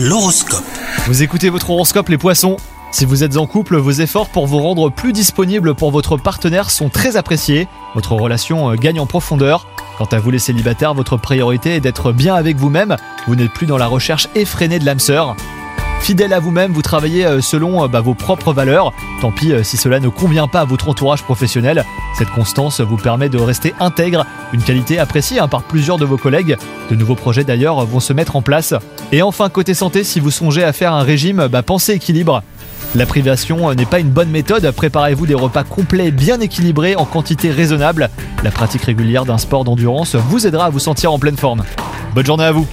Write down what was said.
L'horoscope. Vous écoutez votre horoscope les poissons Si vous êtes en couple, vos efforts pour vous rendre plus disponible pour votre partenaire sont très appréciés. Votre relation euh, gagne en profondeur. Quant à vous les célibataires, votre priorité est d'être bien avec vous-même. Vous n'êtes plus dans la recherche effrénée de l'âme sœur. Fidèle à vous-même, vous travaillez euh, selon euh, bah, vos propres valeurs. Tant pis euh, si cela ne convient pas à votre entourage professionnel. Cette constance vous permet de rester intègre, une qualité appréciée hein, par plusieurs de vos collègues. De nouveaux projets d'ailleurs vont se mettre en place. Et enfin, côté santé, si vous songez à faire un régime, bah, pensez équilibre. La privation n'est pas une bonne méthode, préparez-vous des repas complets bien équilibrés en quantité raisonnable. La pratique régulière d'un sport d'endurance vous aidera à vous sentir en pleine forme. Bonne journée à vous